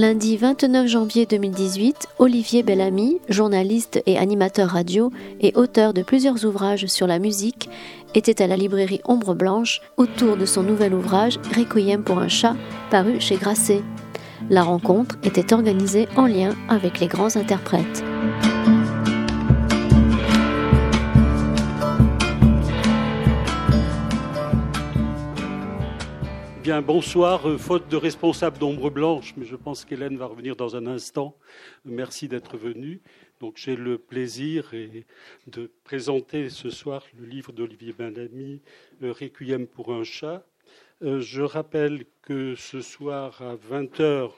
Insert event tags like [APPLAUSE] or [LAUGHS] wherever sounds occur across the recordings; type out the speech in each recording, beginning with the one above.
Lundi 29 janvier 2018, Olivier Bellamy, journaliste et animateur radio et auteur de plusieurs ouvrages sur la musique, était à la librairie Ombre Blanche autour de son nouvel ouvrage Requiem pour un chat, paru chez Grasset. La rencontre était organisée en lien avec les grands interprètes. Bien, bonsoir. Euh, faute de responsable d'Ombre Blanche, mais je pense qu'Hélène va revenir dans un instant. Merci d'être venue. Donc, j'ai le plaisir de présenter ce soir le livre d'Olivier Benami, Requiem pour un chat. Euh, je rappelle que ce soir à 20h,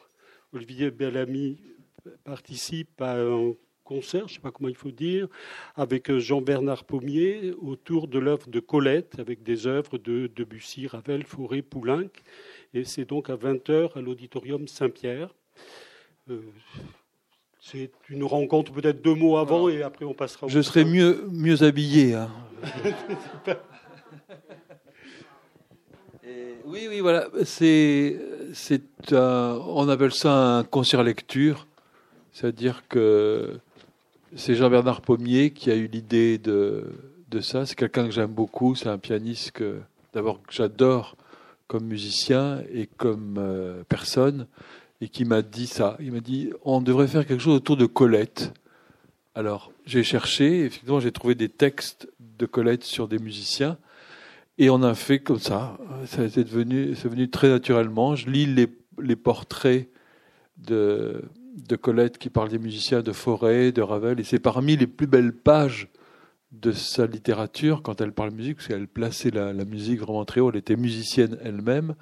Olivier Bellamy participe à un concert, je ne sais pas comment il faut dire, avec euh, Jean-Bernard Pommier autour de l'œuvre de Colette, avec des œuvres de Debussy, Ravel, Fauré, Poulenc. Et c'est donc à 20h à l'auditorium Saint-Pierre. Euh, c'est une rencontre peut-être deux mots avant et après on passera. Au je serai mieux, mieux habillé. Hein. oui, oui, voilà. C'est, c'est on appelle ça un concert lecture. C'est-à-dire que c'est Jean-Bernard Pommier qui a eu l'idée de, de ça. C'est quelqu'un que j'aime beaucoup. C'est un pianiste que, d'abord, que j'adore comme musicien et comme euh, personne, et qui m'a dit ça. Il m'a dit on devrait faire quelque chose autour de Colette. Alors, j'ai cherché, effectivement, j'ai trouvé des textes de Colette sur des musiciens, et on a fait comme ça. Ça a devenu, c'est venu très naturellement. Je lis les, les portraits de de Colette qui parle des musiciens de Forêt, de Ravel, et c'est parmi les plus belles pages de sa littérature quand elle parle musique, parce qu'elle plaçait la, musique vraiment très haut, elle était musicienne elle-même,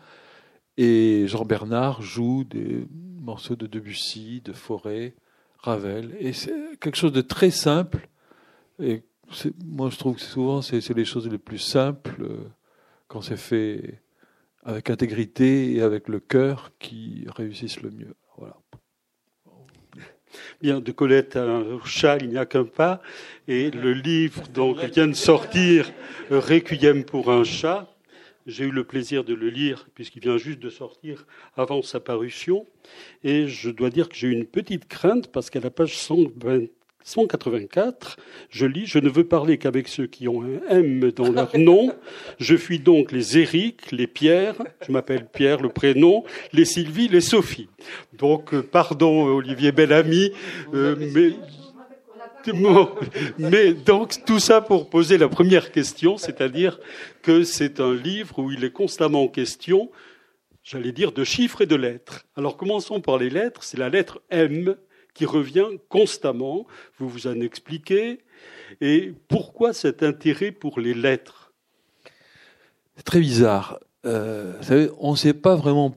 et Jean Bernard joue des morceaux de Debussy, de Forêt, Ravel, et c'est quelque chose de très simple, et moi je trouve que souvent c'est les choses les plus simples, euh, quand c'est fait avec intégrité et avec le cœur, qui réussissent le mieux. Bien, de Colette à un chat, il n'y a qu'un pas. Et le livre donc vient de sortir, Requiem pour un chat. J'ai eu le plaisir de le lire puisqu'il vient juste de sortir avant sa parution. Et je dois dire que j'ai eu une petite crainte parce qu'à la page 120, 184, je lis Je ne veux parler qu'avec ceux qui ont un M dans leur [LAUGHS] nom. Je fuis donc les Éric, les Pierre, je m'appelle Pierre, le prénom, les Sylvie, les Sophie. Donc, euh, pardon, Olivier Bellamy, euh, mais. Mais donc tout ça pour poser la première question, c'est-à-dire que c'est un livre où il est constamment question, j'allais dire, de chiffres et de lettres. Alors commençons par les lettres. C'est la lettre M qui revient constamment. Vous vous en expliquez. Et pourquoi cet intérêt pour les lettres? C'est très bizarre. Euh, vous savez, on ne sait pas vraiment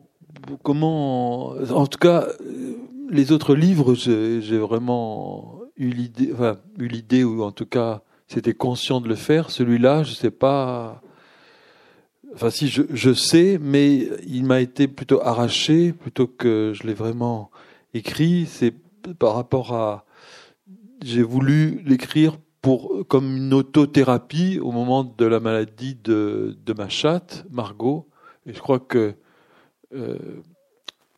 comment. En tout cas, les autres livres, j'ai vraiment eu l'idée, enfin, ou en tout cas, c'était conscient de le faire. Celui-là, je ne sais pas. Enfin, si je, je sais, mais il m'a été plutôt arraché plutôt que je l'ai vraiment écrit. C'est par rapport à. J'ai voulu l'écrire pour comme une autothérapie au moment de la maladie de, de ma chatte, Margot. Et je crois que. Euh,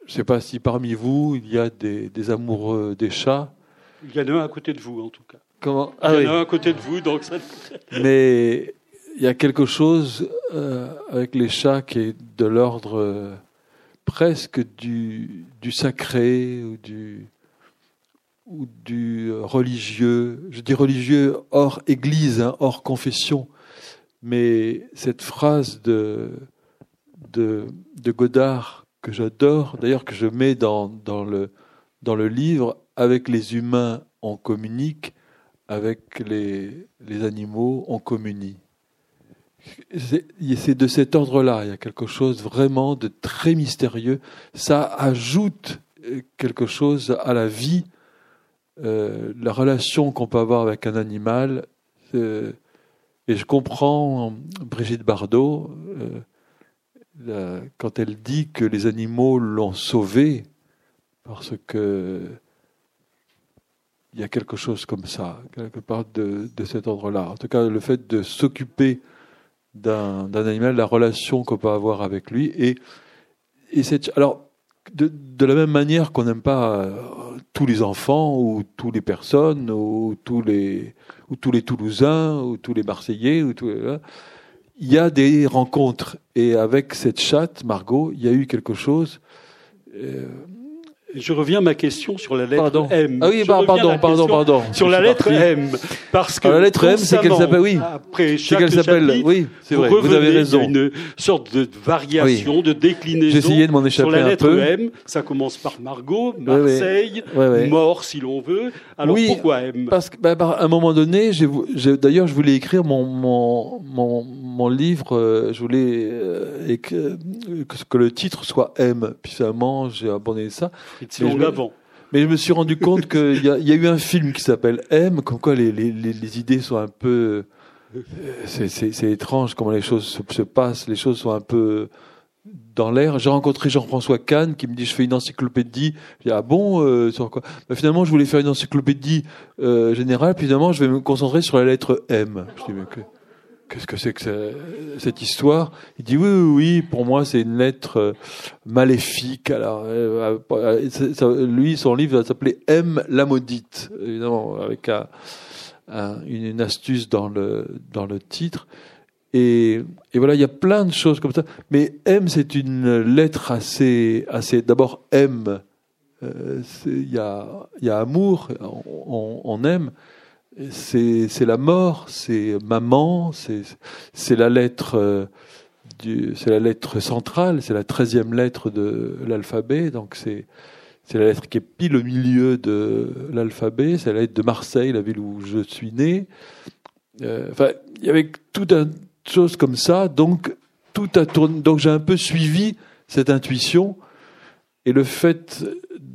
je ne sais pas si parmi vous, il y a des, des, amoureux des chats. Il y en a un à côté de vous, en tout cas. Comment? Ah, Il y en a un à côté de vous, donc ça... [LAUGHS] Mais il y a quelque chose euh, avec les chats qui est de l'ordre euh, presque du, du sacré ou du, ou du religieux, je dis religieux hors église, hein, hors confession, mais cette phrase de, de, Godard que j'adore, d'ailleurs que je mets dans, dans, le, dans le livre, avec les humains on communique, avec les, les animaux on communie. C'est de cet ordre-là, il y a quelque chose vraiment de très mystérieux. Ça ajoute quelque chose à la vie euh, la relation qu'on peut avoir avec un animal. Euh, et je comprends Brigitte Bardot euh, quand elle dit que les animaux l'ont sauvé parce que il y a quelque chose comme ça, quelque part de, de cet ordre-là. En tout cas, le fait de s'occuper d'un animal, la relation qu'on peut avoir avec lui. Et, et alors, de, de, la même manière qu'on n'aime pas euh, tous les enfants ou toutes les personnes ou tous les, ou tous les Toulousains ou tous les Marseillais, ou tout, il y a des rencontres. Et avec cette chatte, Margot, il y a eu quelque chose. Euh, je reviens à ma question sur la lettre M. Ah oui, pardon, pardon, pardon. Sur la lettre M. Parce que la lettre M, c'est qu'elle s'appelle, oui. Après chaque s'appelle, oui, c'est vrai, vous, avez raison. Une sorte de variation, de déclinaison. J'essayais de m'en échapper Sur la lettre un peu. M, ça commence par Margot, Marseille, mort si l'on veut. Alors pourquoi M? Parce que, bah, un moment donné, d'ailleurs, je voulais écrire mon, mon, mon, mon livre, euh, je voulais euh, que, que, le titre soit M. Puis finalement, j'ai abandonné ça. Mais je, mais je me suis rendu compte qu'il y, y, a eu un film qui s'appelle M, comme quoi les, les, les, idées sont un peu. Euh, c'est étrange comment les choses se, passent, les choses sont un peu dans l'air. J'ai rencontré Jean-François Kahn qui me dit je fais une encyclopédie. Je dis ah bon euh, sur quoi? Bah, Finalement je voulais faire une encyclopédie euh, générale. Puis finalement je vais me concentrer sur la lettre M. Je dis mais que, qu'est-ce que c'est que cette histoire? Il dit oui, oui, oui, pour moi c'est une lettre euh, maléfique. Alors, euh, euh, lui, son livre va s'appeler M la maudite, évidemment, avec une, astuce dans le dans le titre. Et, voilà, il y a plein de choses comme ça. Mais M, c'est une lettre assez, assez. D'abord, M, il y a, amour, on aime c'est la mort, c'est maman, c'est la lettre euh, c'est la lettre centrale, c'est la treizième lettre de l'alphabet, donc c'est c'est la lettre qui est pile au milieu de l'alphabet, c'est la lettre de Marseille, la ville où je suis né. Euh, enfin, il y avait tout un chose comme ça, donc tout a tourné. Donc j'ai un peu suivi cette intuition et le fait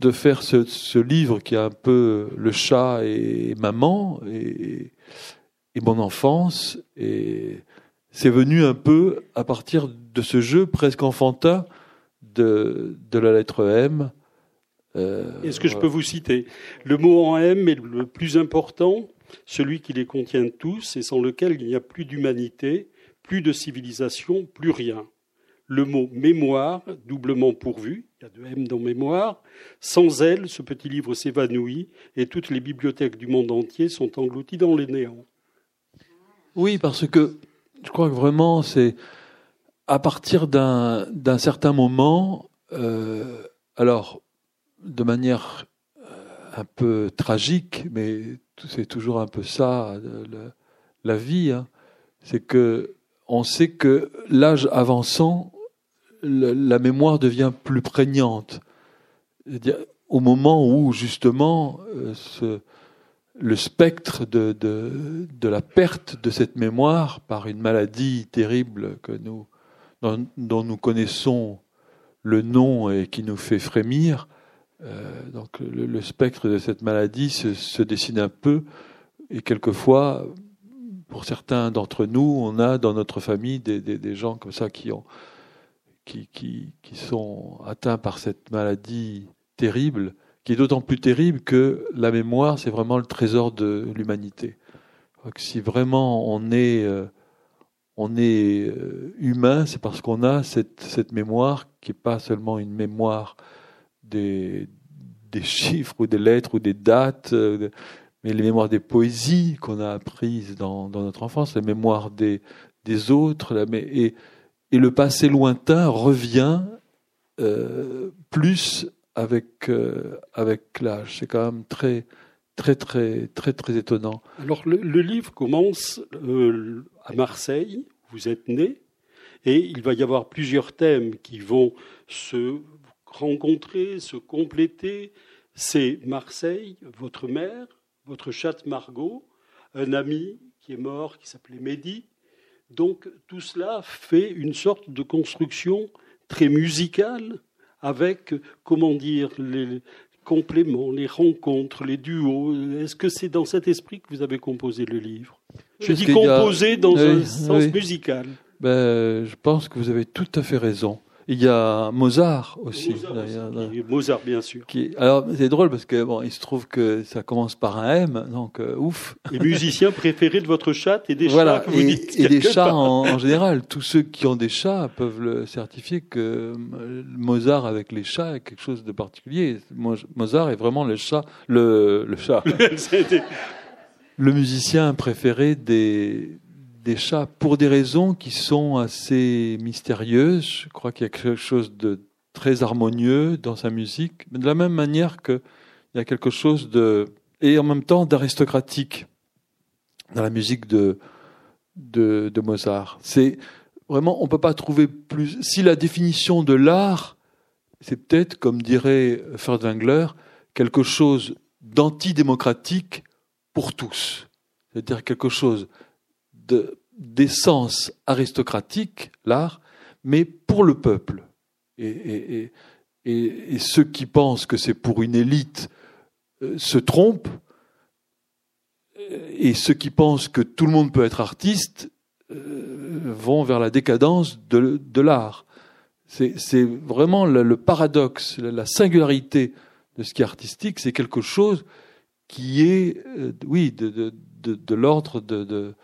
de faire ce, ce, livre qui est un peu le chat et maman et, et mon enfance, et c'est venu un peu à partir de ce jeu presque enfantin de, de la lettre M. Euh, Est-ce que je peux vous citer Le mot en M est le plus important, celui qui les contient tous et sans lequel il n'y a plus d'humanité, plus de civilisation, plus rien le mot mémoire, doublement pourvu, il y a deux M dans mémoire. Sans elle, ce petit livre s'évanouit et toutes les bibliothèques du monde entier sont englouties dans les néants. Oui, parce que je crois que vraiment, c'est à partir d'un certain moment, euh, alors de manière euh, un peu tragique, mais c'est toujours un peu ça, la, vie, hein, c'est que on sait que l'âge avançant, la mémoire devient plus prégnante. Au moment où justement euh, le spectre de, de, la perte de cette mémoire par une maladie terrible que nous, dont, nous connaissons le nom et qui nous fait frémir, euh, donc le, spectre de cette maladie se, se, dessine un peu et quelquefois, pour certains d'entre nous, on a dans notre famille des, des gens comme ça qui ont qui, sont atteints par cette maladie terrible, qui est d'autant plus terrible que la mémoire, c'est vraiment le trésor de l'humanité. Si vraiment on est, euh, on est euh, humain, c'est parce qu'on a cette, cette mémoire qui n'est pas seulement une mémoire des, des chiffres ou des lettres ou des dates, euh, mais les mémoires des poésies qu'on a apprises dans, dans, notre enfance, la mémoire des, des autres. Et, et le passé lointain revient euh, plus avec euh, avec l'âge. C'est quand même très très très très très étonnant. Alors le, le livre commence euh, à Marseille. Vous êtes né et il va y avoir plusieurs thèmes qui vont se rencontrer, se compléter. C'est Marseille, votre mère, votre chatte Margot, un ami qui est mort qui s'appelait Mehdi, donc tout cela fait une sorte de construction très musicale avec, comment dire, les compléments, les rencontres, les duos. Est-ce que c'est dans cet esprit que vous avez composé le livre? Je dis composé dans un sens musical. Ben, je pense que vous avez tout à fait raison. Il y a Mozart aussi. Mozart, bien sûr. Qui, alors c'est drôle parce que bon, il se trouve que ça commence par un M, donc euh, ouf. Et musicien préféré de votre chat et des chats. Que vous et, et des chats en, [LAUGHS] général. Tous ceux qui ont des chats peuvent le certifier que euh, Mozart avec les chats est quelque chose de particulier. Mozart est vraiment le chat, le, le chat, [LAUGHS] le musicien préféré des chats pour des raisons qui sont assez mystérieuses. Je crois qu'il y a quelque chose de très harmonieux dans sa musique, mais de la même manière qu'il y a quelque chose de et en même temps d'aristocratique dans la musique de de, de Mozart. C'est vraiment on peut pas trouver plus. Si la définition de l'art, c'est peut-être comme dirait Ferdinand quelque chose d'antidémocratique pour tous, c'est-à-dire quelque chose d'essence aristocratique, l'art, mais pour le peuple. Et, ceux qui pensent que c'est pour une élite euh, se trompent, et ceux qui pensent que tout le monde peut être artiste euh, vont vers la décadence de, l'art. C'est vraiment le, paradoxe, la singularité de ce qui est artistique, c'est quelque chose qui est, euh, oui, de l'ordre de,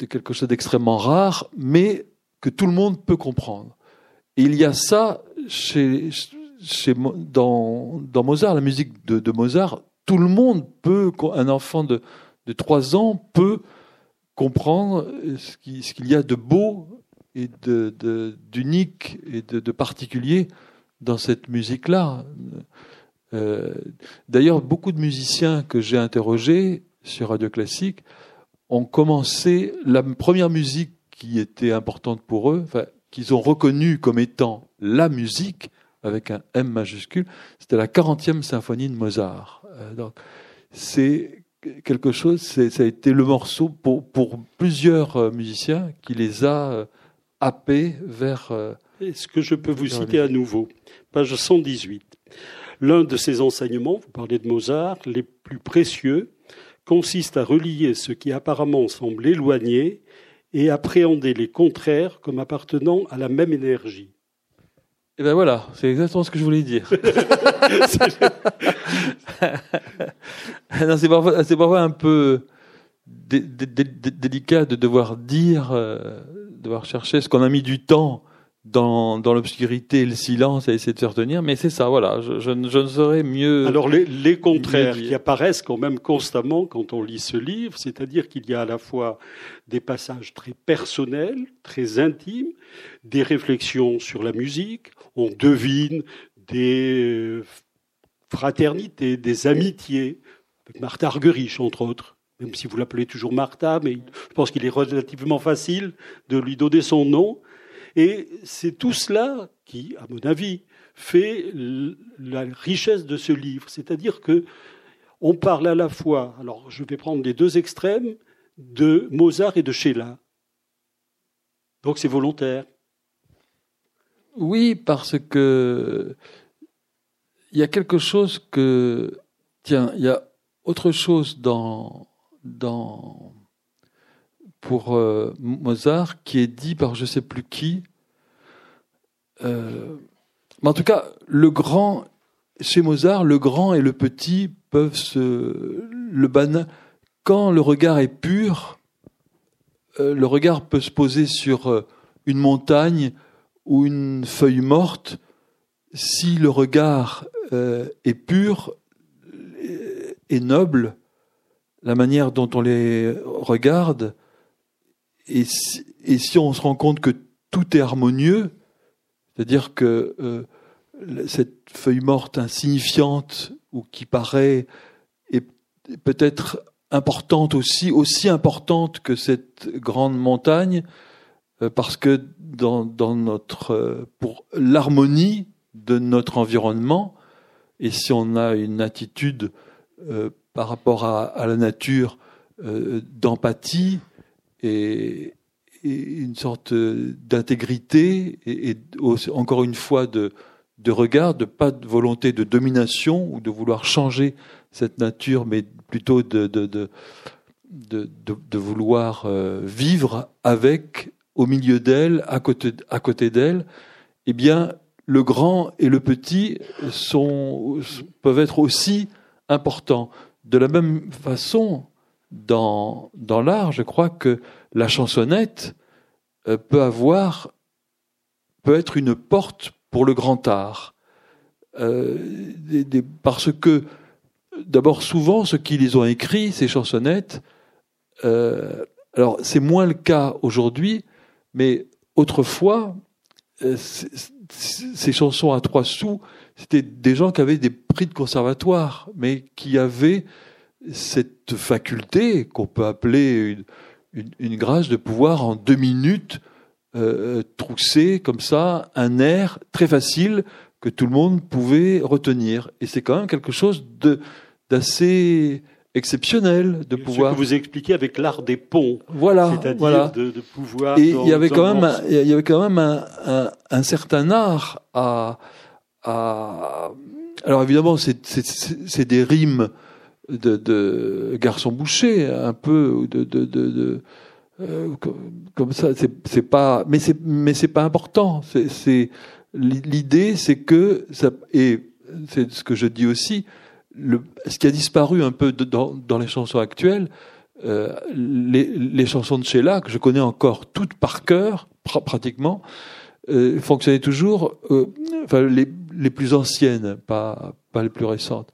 de quelque chose d'extrêmement rare, mais que tout le monde peut comprendre. Et il y a ça chez, chez, dans, dans Mozart, la musique de, Mozart, tout le monde peut, un enfant de, de 3 ans peut comprendre ce qu'il ce qu'il y a de beau et d'unique de, et de, particulier dans cette musique-là. Euh, D'ailleurs, beaucoup de musiciens que j'ai interrogés sur Radio Classique ont commencé la première musique qui était importante pour eux, enfin, qu'ils ont reconnue comme étant la musique, avec un M majuscule, c'était la 40e symphonie de Mozart. Euh, donc, c'est quelque chose, ça a été le morceau pour, pour plusieurs euh, musiciens qui les a euh, happés vers. Est-ce que je peux vous citer à nouveau? Page 118. L'un de ces enseignements, vous parlez de Mozart, les plus précieux, consiste à relier ce qui apparemment semble éloigné et appréhender les contraires comme appartenant à la même énergie. Et eh ben voilà, c'est exactement ce que je voulais dire. [LAUGHS] c'est parfois, un peu délicat de devoir dire, euh, devoir chercher ce qu'on a mis du temps dans, dans l'obscurité et le silence à essayer de faire tenir, mais c'est ça, voilà, je, je, je, ne saurais mieux. Alors les, les contraires qui apparaissent quand même constamment quand on lit ce livre, c'est-à-dire qu'il y a à la fois des passages très personnels, très intimes, des réflexions sur la musique, on devine des fraternités, des amitiés, avec Martha Argerich entre autres, même si vous l'appelez toujours Martha, mais je pense qu'il est relativement facile de lui donner son nom. Et c'est tout cela qui, à mon avis, fait la richesse de ce livre. C'est-à-dire que on parle à la fois, alors je vais prendre les deux extrêmes, de Mozart et de Sheila. Donc c'est volontaire. Oui, parce que il y a quelque chose que tiens, il y a autre chose dans dans pour euh, Mozart qui est dit par je sais plus qui. Euh, mais en tout cas, le grand, chez Mozart, le grand et le petit peuvent se. Le banal, quand le regard est pur, euh, le regard peut se poser sur une montagne ou une feuille morte. Si le regard est pur et noble, la manière dont on les regarde et si, on se rend compte que tout est harmonieux, c'est-à-dire que euh, cette feuille morte insignifiante ou qui paraît est peut-être importante aussi, aussi importante que cette grande montagne, euh, parce que dans, notre, euh, pour l'harmonie de notre environnement, et si on a une attitude par rapport à la nature d'empathie, et, une sorte d'intégrité et, encore une fois de, de regard, de pas de volonté de domination ou de vouloir changer cette nature, mais plutôt de, de, de, de vouloir euh, vivre avec, au milieu d'elle, à côté, à côté d'elle, eh bien, le grand et le petit sont, peuvent être aussi importants. De la même façon, dans, dans l'art, je crois que la chansonnette euh, peut avoir, peut être une porte pour le grand art. Euh, parce que, d'abord, souvent, ceux qui les ont écrits, ces chansonnettes, euh, alors c'est moins le cas aujourd'hui, mais autrefois, ces chansons à trois sous, c'était des gens qui avaient des prix de conservatoire, mais qui avaient cette faculté qu'on peut appeler une, grâce de pouvoir en deux minutes euh, trousser comme ça un air très facile que tout le monde pouvait retenir. Et c'est quand même quelque chose de d'assez exceptionnel de pouvoir. Ce que vous expliquez avec l'art des ponts. Voilà, c'est-à-dire voilà. De, de, pouvoir. Et il y avait quand même, un, il y avait quand même un, un, un certain art à, à. Alors évidemment, c'est des rimes de, de garçon boucher, un peu de, de, de euh, comme ça. C'est pas, mais c'est mais c'est pas important. C'est l'idée, c'est que ça et c'est ce que je dis aussi. Le, ce qui a disparu un peu dans, dans les chansons actuelles, euh, les, les, chansons de Sheila que je connais encore toutes par cœur, pratiquement, euh, fonctionnaient toujours. Euh, enfin, les, les plus anciennes, pas pas les plus récentes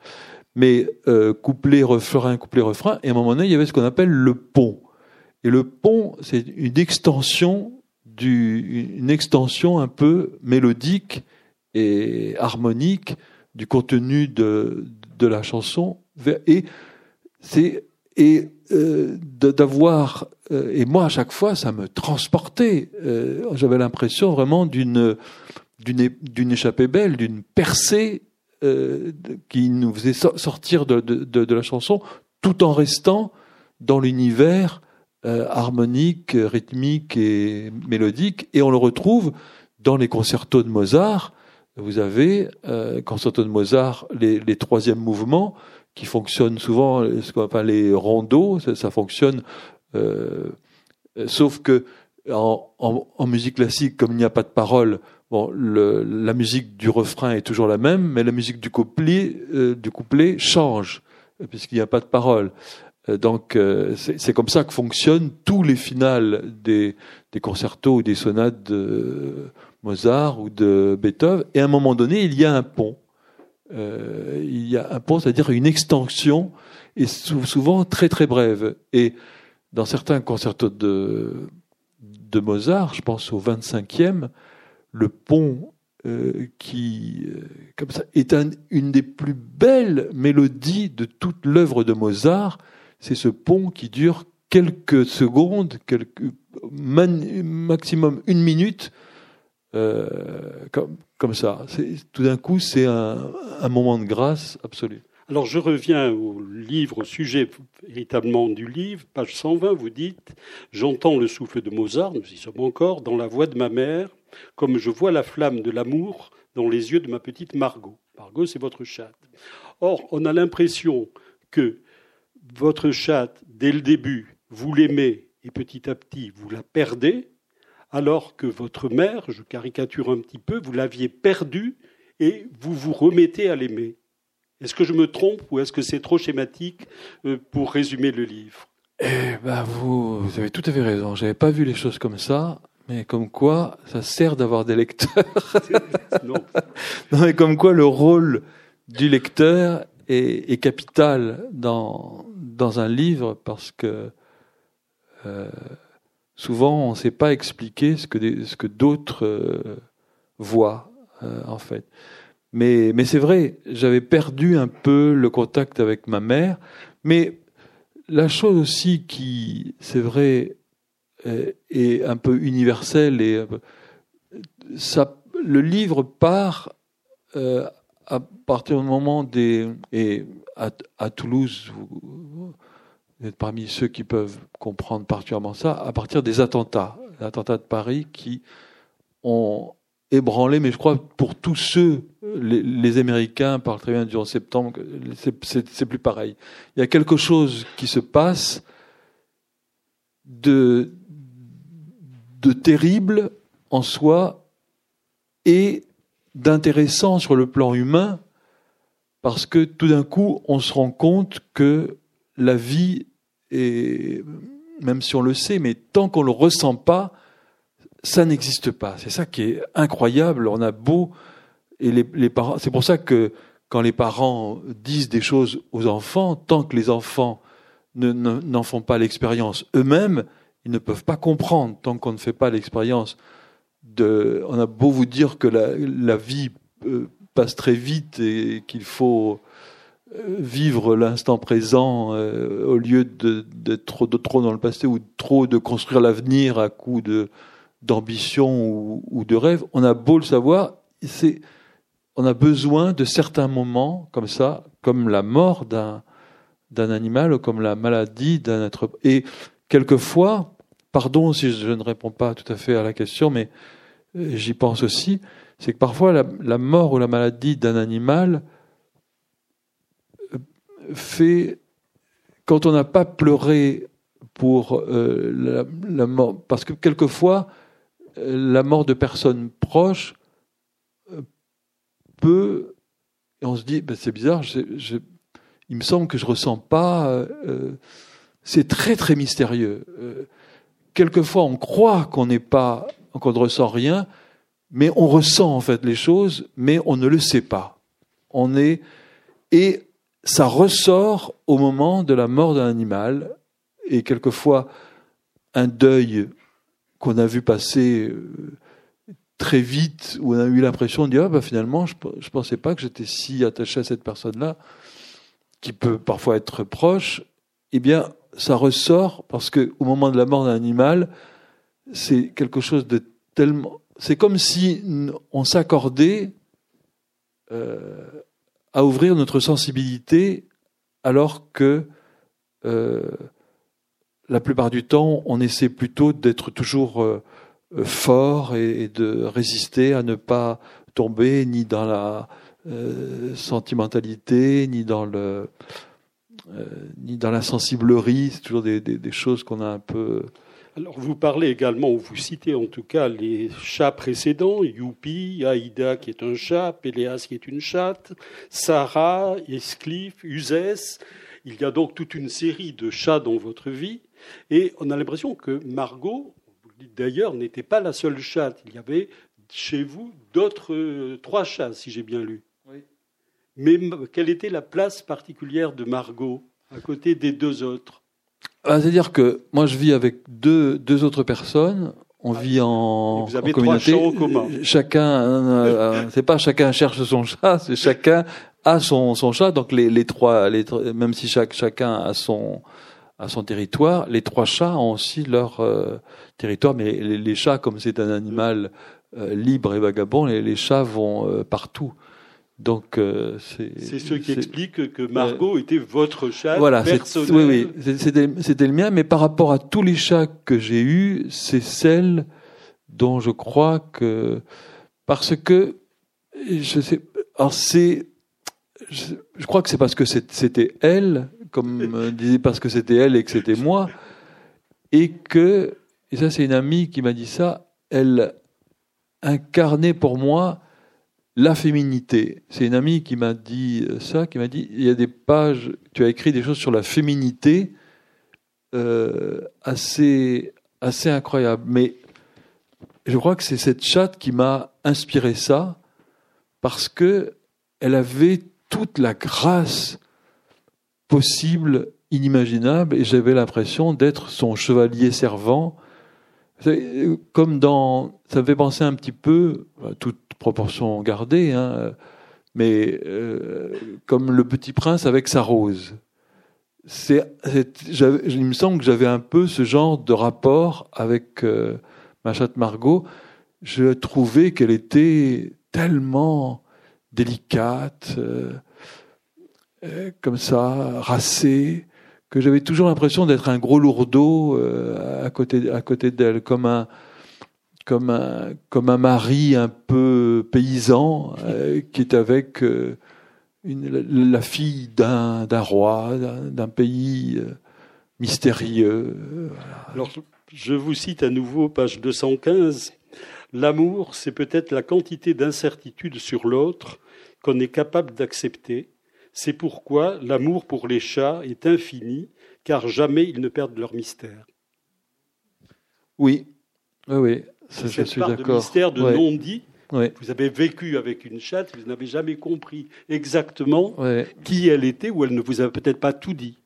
mais euh, couplet, refrain, couplet, refrain. Et à un moment donné, il y avait ce qu'on appelle le pont. Et le pont, c'est une extension du, une extension un peu mélodique et harmonique du contenu de, de la chanson. Et c'est et euh, d'avoir euh, et moi à chaque fois ça me transportait. Euh, J'avais l'impression vraiment d'une d'une d'une échappée belle, d'une percée euh, qui nous faisait sortir de, la chanson tout en restant dans l'univers euh, harmonique, rythmique et mélodique. Et on le retrouve dans les concertos de Mozart. Vous avez, euh, concertos de Mozart, les, les troisièmes mouvements qui fonctionnent souvent, ce les rondeaux, ça, fonctionne, euh, sauf que en, en, musique classique, comme il n'y a pas de parole, Bon, le, la musique du refrain est toujours la même, mais la musique du couplet, euh, du couplet change, puisqu'il n'y a pas de parole. Euh, donc, euh, c'est comme ça que fonctionnent tous les finales des, des concertos ou des sonates de Mozart ou de Beethoven. Et à un moment donné, il y a un pont. il y a un pont, c'est-à-dire une extension, et souvent très très brève. Et dans certains concertos de, de Mozart, je pense au 25e, le pont euh, qui, euh, comme ça, est une des plus belles mélodies de toute l'œuvre de Mozart. C'est ce pont qui dure quelques secondes, maximum une minute, euh, comme, ça. Tout d'un coup, c'est un moment de grâce absolu. Alors je reviens au livre, au sujet véritablement du livre, page 120, vous dites J'entends le souffle de Mozart, nous y sommes encore, dans la voix de ma mère, comme je vois la flamme de l'amour dans les yeux de ma petite Margot. Margot, c'est votre chatte. Or, on a l'impression que votre chatte, dès le début, vous l'aimez et petit à petit, vous la perdez, alors que votre mère, je caricature un petit peu, vous l'aviez perdue et vous vous remettez à l'aimer. Est-ce que je me trompe ou est-ce que c'est trop schématique euh, pour résumer le livre? Eh ben vous, vous avez tout à fait raison. J'avais pas vu les choses comme ça. Mais comme quoi, ça sert d'avoir des lecteurs. [LAUGHS] non. [LAUGHS] non. mais comme quoi le rôle du lecteur est, est capital dans, dans un livre parce que euh, souvent on ne sait pas expliquer ce que, ce que d'autres euh, voient euh, en fait. Mais, c'est vrai, j'avais perdu un peu le contact avec ma mère. Mais la chose aussi qui, c'est vrai, est un peu universel et ça, le livre part euh, à partir du moment des et à, Toulouse vous, êtes parmi ceux qui peuvent comprendre particulièrement ça à partir des attentats l'attentat de Paris qui ont ébranlé mais je crois pour tous ceux les, Américains parlent très bien du 11 septembre c'est plus pareil il y a quelque chose qui se passe de de terrible en soi et d'intéressant sur le plan humain, parce que tout d'un coup, on se rend compte que la vie est, même si on le sait, mais tant qu'on ne le ressent pas, ça n'existe pas. C'est ça qui est incroyable. On a beau et les, les parents. C'est pour ça que quand les parents disent des choses aux enfants, tant que les enfants n'en font pas l'expérience eux-mêmes, ils ne peuvent pas comprendre tant qu'on ne fait pas l'expérience. On a beau vous dire que la, vie euh, passe très vite et qu'il faut euh, vivre l'instant présent euh, au lieu d'être trop, dans le passé ou trop de construire l'avenir à coup d'ambition ou, ou, de rêve. On a beau le savoir, c'est on a besoin de certains moments comme ça, comme la mort d'un d'un animal ou comme la maladie d'un être. Et quelquefois, pardon si je ne réponds pas tout à fait à la question, mais euh, j'y pense aussi, c'est que parfois la, mort ou la maladie d'un animal euh, fait, quand on n'a pas pleuré pour euh, la, mort, parce que quelquefois, la mort de personnes proches peut, et on se dit, ben c'est bizarre, il me semble que je ressens pas. Euh, euh, c'est très très mystérieux. Euh, quelquefois, on croit qu'on n'est pas, qu'on ne ressent rien, mais on ressent en fait les choses, mais on ne le sait pas. On est et ça ressort au moment de la mort d'un animal et quelquefois un deuil qu'on a vu passer très vite où on a eu l'impression de dire ah, bah, finalement je ne pensais pas que j'étais si attaché à cette personne-là qui peut parfois être proche. Eh bien ça ressort parce que au moment de la mort d'un animal c'est quelque chose de tellement c'est comme si on s'accordait euh, à ouvrir notre sensibilité alors que euh, la plupart du temps on essaie plutôt d'être toujours euh, fort et, de résister à ne pas tomber ni dans la euh, sentimentalité, ni dans le euh, ni dans la sensiblerie. C'est toujours des, des, des choses qu'on a un peu. Alors vous parlez également, ou vous citez en tout cas les chats précédents, Youpi, Aïda qui est un chat, Péléas qui est une chatte, Sarah, Escliffe, Uzès. Il y a donc toute une série de chats dans votre vie, et on a l'impression que Margot, d'ailleurs, n'était pas la seule chatte. Il y avait chez vous d'autres euh, trois chats, si j'ai bien lu. Oui. Mais quelle était la place particulière de Margot à côté des deux autres? Ah, C'est-à-dire que moi, je vis avec deux, deux autres personnes. On ah, vit en, vous avez communauté. Trois chats en commun. Chacun, euh, c'est pas chacun cherche son chat, c'est chacun a son, son chat. Donc les, les trois, les, même si chaque, chacun a son à son territoire. Les trois chats ont aussi leur euh, territoire, mais les, chats, comme c'est un animal euh, libre et vagabond, les, chats vont euh, partout. Donc c'est. C'est ce qui explique que Margot était votre chat voilà, personnel. Oui, oui, c'était le mien, mais par rapport à tous les chats que j'ai eus, c'est celle dont je crois que parce que je sais, alors c'est, je, je crois que c'est parce que c'était elle comme disait parce que c'était elle et que c'était moi, et que, et ça c'est une amie qui m'a dit ça, elle incarnait pour moi la féminité. C'est une amie qui m'a dit ça, qui m'a dit, il y a des pages, tu as écrit des choses sur la féminité euh, assez, assez incroyables. Mais je crois que c'est cette chatte qui m'a inspiré ça, parce que elle avait toute la grâce possible, inimaginable, et j'avais l'impression d'être son chevalier servant. Comme dans, ça me fait penser un petit peu, toute proportion gardée, hein, mais euh, comme le Petit Prince avec sa rose. Il me semble que j'avais un peu ce genre de rapport avec euh, ma chatte Margot. Je trouvais qu'elle était tellement délicate. Euh, comme ça, racé, que j'avais toujours l'impression d'être un gros lourdeau euh, à côté, à côté d'elle, comme un, comme un, comme un mari un peu paysan euh, qui est avec la, fille d'un, d'un roi, d'un, pays mystérieux. Alors, je vous cite à nouveau, page 215. L'amour, c'est peut-être la quantité d'incertitude sur l'autre qu'on est capable d'accepter. C'est pourquoi l'amour pour les chats est infini, car jamais ils ne perdent leur mystère. Oui, oui, oui. Ça, je suis d'accord. de mystère, de non-dit. Vous avez vécu avec une chatte, vous n'avez jamais compris exactement qui elle était, ou elle ne vous a peut-être pas tout dit.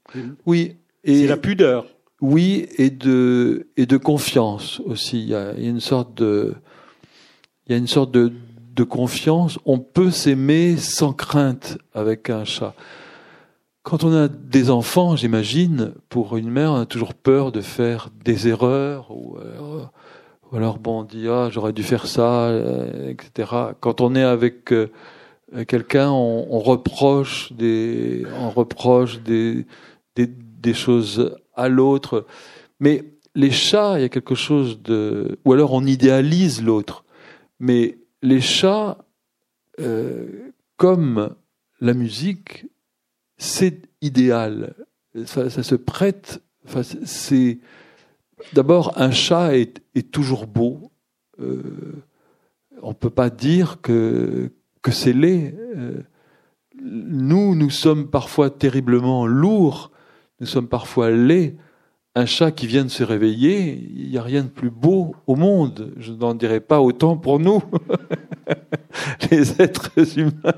Oui. Et c'est la pudeur. Oui, et de, et de confiance aussi. Il y a, une sorte de, il y a une sorte de, de confiance. On peut s'aimer sans crainte avec un chat. Quand on a des enfants, j'imagine, pour une mère, on a toujours peur de faire des erreurs ou, euh, alors bon, on dit ah j'aurais dû faire ça, euh, etc. Quand on est avec euh, quelqu'un, on, on, reproche des, on reproche des, des, des choses à l'autre. Mais les chats, il y a quelque chose de... Ou alors on idéalise l'autre. Mais les chats, euh, comme la musique, c'est idéal. Ça, se prête. Enfin, d'abord un chat est, est toujours beau. Euh, on peut pas dire que que c'est laid. Euh, nous, nous sommes parfois terriblement lourds nous sommes parfois laids. Un chat qui vient de se réveiller, il n'y a rien de plus beau au monde. Je n'en dirais pas autant pour nous, [LAUGHS] les êtres humains.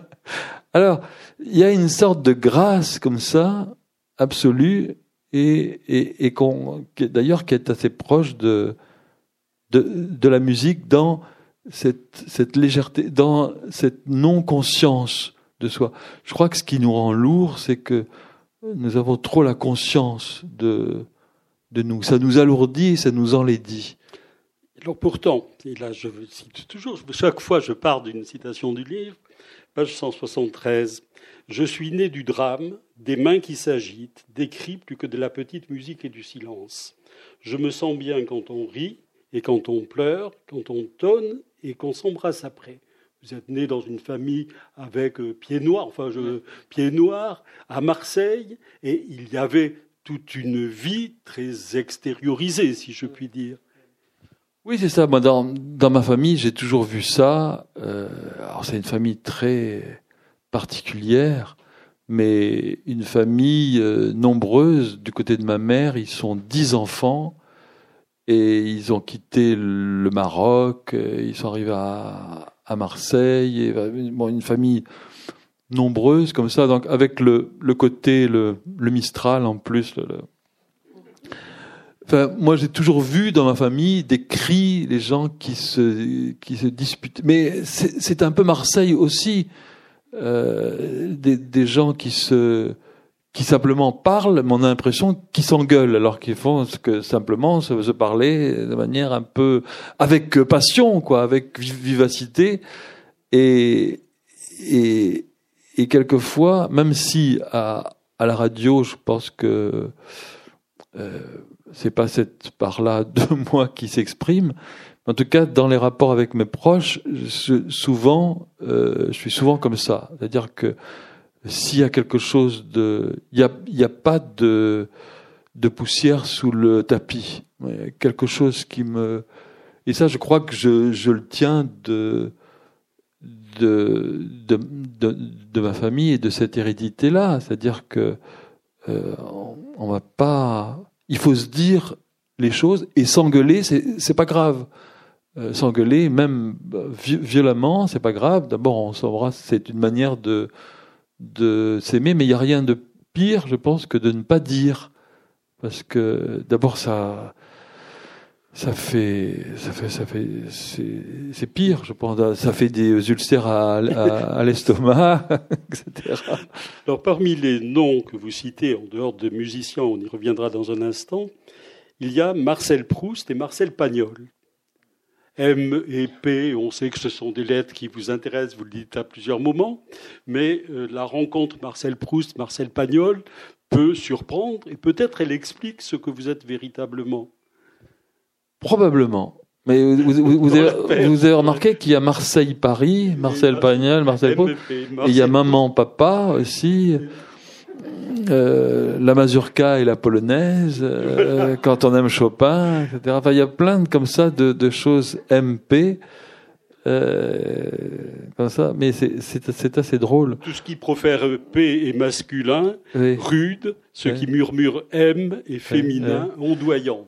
Alors, il y a une sorte de grâce comme ça, absolue, et, et, et qu'on, d'ailleurs qui est assez proche de, de, de la musique dans cette, cette légèreté, dans cette non-conscience de soi. Je crois que ce qui nous rend lourd, c'est que nous avons trop la conscience de, de nous. Ça nous alourdit, ça nous enlaidit. Alors pourtant, et là je cite toujours, chaque fois je pars d'une citation du livre, page 173, je suis né du drame, des mains qui s'agitent, des cris plus que de la petite musique et du silence. Je me sens bien quand on rit et quand on pleure, quand on tonne et qu'on s'embrasse après. Vous êtes né dans une famille avec euh, pied noir, enfin je, pied noir, à Marseille, et il y avait toute une vie très extériorisée, si je puis dire. Oui, c'est ça. Moi, dans, ma famille, j'ai toujours vu ça. Euh, c'est une famille très particulière, mais une famille euh, nombreuse. Du côté de ma mère, ils sont dix enfants et ils ont quitté le Maroc. Ils sont arrivés à, Marseille, et, bon, une famille nombreuse comme ça, donc avec le, le côté, le, Mistral en plus. Enfin, moi, j'ai toujours vu dans ma famille des cris, les gens qui se, qui se disputent. Mais c'est un peu Marseille aussi, euh, des, des gens qui se, qui simplement parlent, mais on a l'impression qu'ils s'engueulent, alors qu'ils font ce que simplement se, se, parler de manière un peu avec passion, quoi, avec vivacité, et, et quelquefois, même si à, à la radio, je pense que euh, c'est pas cette part-là [LAUGHS] de moi qui s'exprime, en tout cas, dans les rapports avec mes proches, souvent, euh, je suis souvent comme ça, c'est-à-dire que s'il y a quelque chose de, il y a, y a pas de, de poussière sous le tapis. Quelque chose qui me, et ça, je crois que je, je le tiens de, de, de, de, ma famille et de cette hérédité-là. C'est-à-dire que euh, on, va pas, il faut se dire les choses et s'engueuler, c'est, pas grave. Euh, s'engueuler, même violemment, c'est pas grave. D'abord, on s'embrasse, c'est une manière de de s'aimer, mais il n'y a rien de pire, je pense, que de ne pas dire. Parce que d'abord, ça, ça fait, ça fait, ça fait, c'est pire, je pense. Ça fait des ulcères à, l'estomac, [LAUGHS] etc. Alors, parmi les noms que vous citez, en dehors de musiciens, on y reviendra dans un instant, il y a Marcel Proust et Marcel Pagnol. M et P, on sait que ce sont des lettres qui vous intéressent, vous le dites à plusieurs moments, mais euh, la rencontre Marcel Proust, Marcel Pagnol peut surprendre et peut-être elle explique ce que vous êtes véritablement. Probablement. Mais vous, avez, remarqué qu'il y a Marseille-Paris, Marcel Pagnol, Marcel Proust, et il y a Maman-Papa aussi. euh, la mazurka et la polonaise, euh, [LAUGHS] quand on aime Chopin, etc. Enfin, il y a plein de, comme ça de, de choses MP. Euh, comme ça, mais c'est assez drôle. Tout ce qui profère P est masculin, rude, ce qui murmure M est féminin, ondoyant.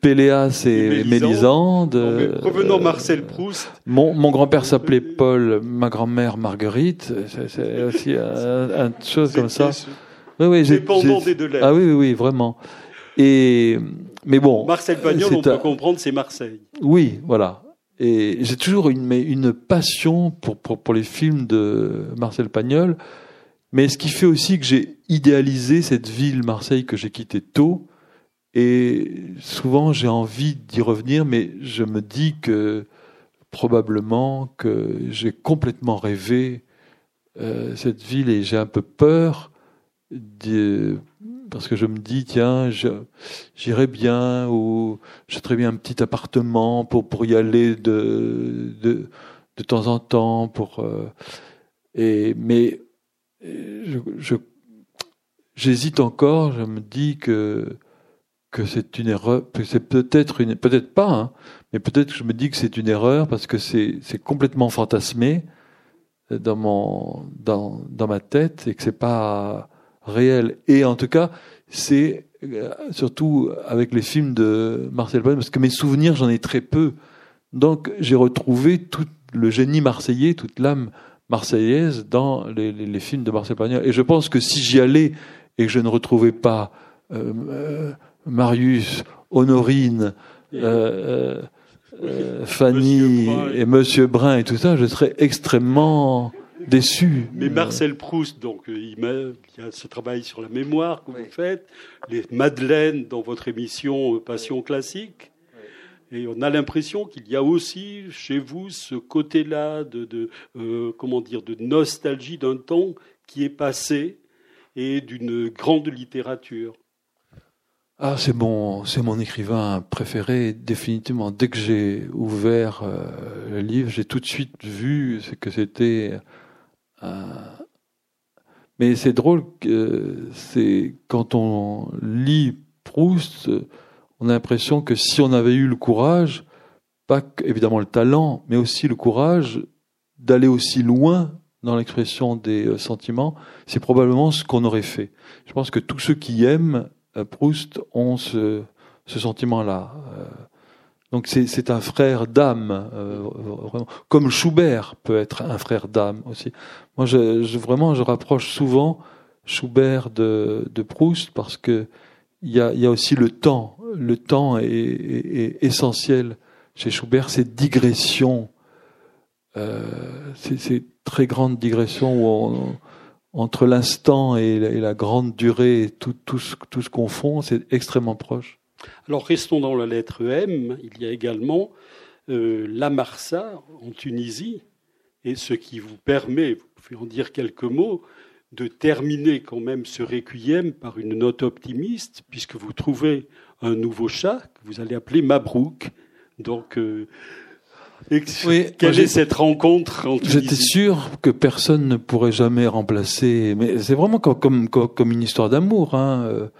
Péléa, c'est Mélisande. Revenons Marcel Proust. Mon, mon grand-père s'appelait Paul, ma grand-mère Marguerite. C'est aussi un, chose comme ça. Oui, oui, Dépendant des deux lettres. Ah oui, oui, oui, vraiment. Et mais bon. Marcel Pagnol, on peut comprendre, c'est Marseille. Oui, voilà. Et j'ai toujours une, passion pour, les films de Marcel Pagnol. Mais ce qui fait aussi que j'ai idéalisé cette ville, Marseille, que j'ai quittée tôt. Et souvent, j'ai envie d'y revenir, mais je me dis que probablement que j'ai complètement rêvé euh, cette ville et j'ai un peu peur de, parce que je me dis tiens j'irai bien ou je très bien un petit appartement pour pour y aller de de, de temps en temps pour euh, et mais je, j'hésite encore je me dis que que c'est une erreur c'est peut-être une peut-être pas hein, mais peut-être que je me dis que c'est une erreur parce que c'est c'est complètement fantasmé dans mon dans dans ma tête et que c'est pas réel. Et en tout cas, c'est euh, surtout avec les films de Marcel Pagnol, parce que mes souvenirs, j'en ai très peu. Donc j'ai retrouvé tout le génie marseillais, toute l'âme marseillaise dans les, les, films de Marcel Pagnol. Et je pense que si j'y allais et que je ne retrouvais pas euh, euh Marius, Honorine, euh, Fanny et Monsieur Brun et tout ça, je serais extrêmement déçu. Mais Marcel Proust, donc, euh, il, y a ce travail sur la mémoire que vous faites, les Madeleines dans votre émission euh, Passion classique. Et on a l'impression qu'il y a aussi chez vous ce côté-là de, euh, comment dire, de nostalgie d'un temps qui est passé et d'une grande littérature. Ah, c'est mon, c'est mon écrivain préféré, définitivement. Dès que j'ai ouvert le livre, j'ai tout de suite vu que c'était euh, mais c'est drôle que c'est quand on lit Proust, on a l'impression que si on avait eu le courage, pas évidemment le talent, mais aussi le courage d'aller aussi loin dans l'expression des euh, sentiments, c'est probablement ce qu'on aurait fait. Je pense que tous ceux qui aiment euh, Proust ont ce, ce sentiment-là. Donc c'est un frère d'âme, euh, comme Schubert peut être un frère d'âme aussi. Moi, je, vraiment, je rapproche souvent Schubert de, Proust parce que il y a, aussi le temps. Le temps est, essentiel chez Schubert. Ces digressions, euh, ces, très grandes digressions où entre l'instant et, la grande durée, tout, tout, tout se confond, c'est extrêmement proche. Alors restons dans la lettre M. Il y a également euh, la Marsa en Tunisie, et ce qui vous permet, vous pouvez en dire quelques mots, de terminer quand même ce requiem par une note optimiste, puisque vous trouvez un nouveau chat que vous allez appeler Mabrouk. Donc, euh, quelle est cette rencontre en Tunisie? J'étais sûr que personne ne pourrait jamais remplacer, mais c'est vraiment comme, comme, comme, une histoire d'amour. Hein.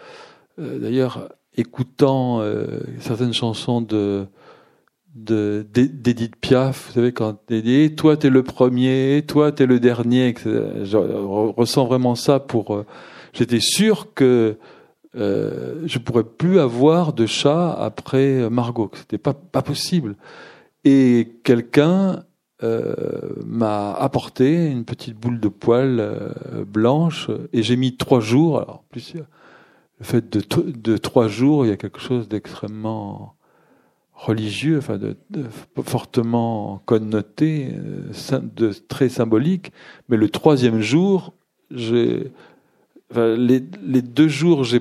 Euh, d'ailleurs, écoutant euh, certaines chansons de d'Edith Piaf, vous savez quand elle dit toi t'es le premier, toi t'es le dernier, je ressens vraiment ça pour. Euh, j'étais sûr que euh, je pourrais plus avoir de chat après Margot, c'était pas pas possible. Et quelqu'un euh, m'a apporté une petite boule de poils euh, blanche et j'ai mis trois jours. Alors le fait de, de trois jours, il y a quelque chose d'extrêmement religieux, enfin de, fortement connoté, euh, de très symbolique. Mais le troisième jour, j'ai enfin, les, les, deux jours, je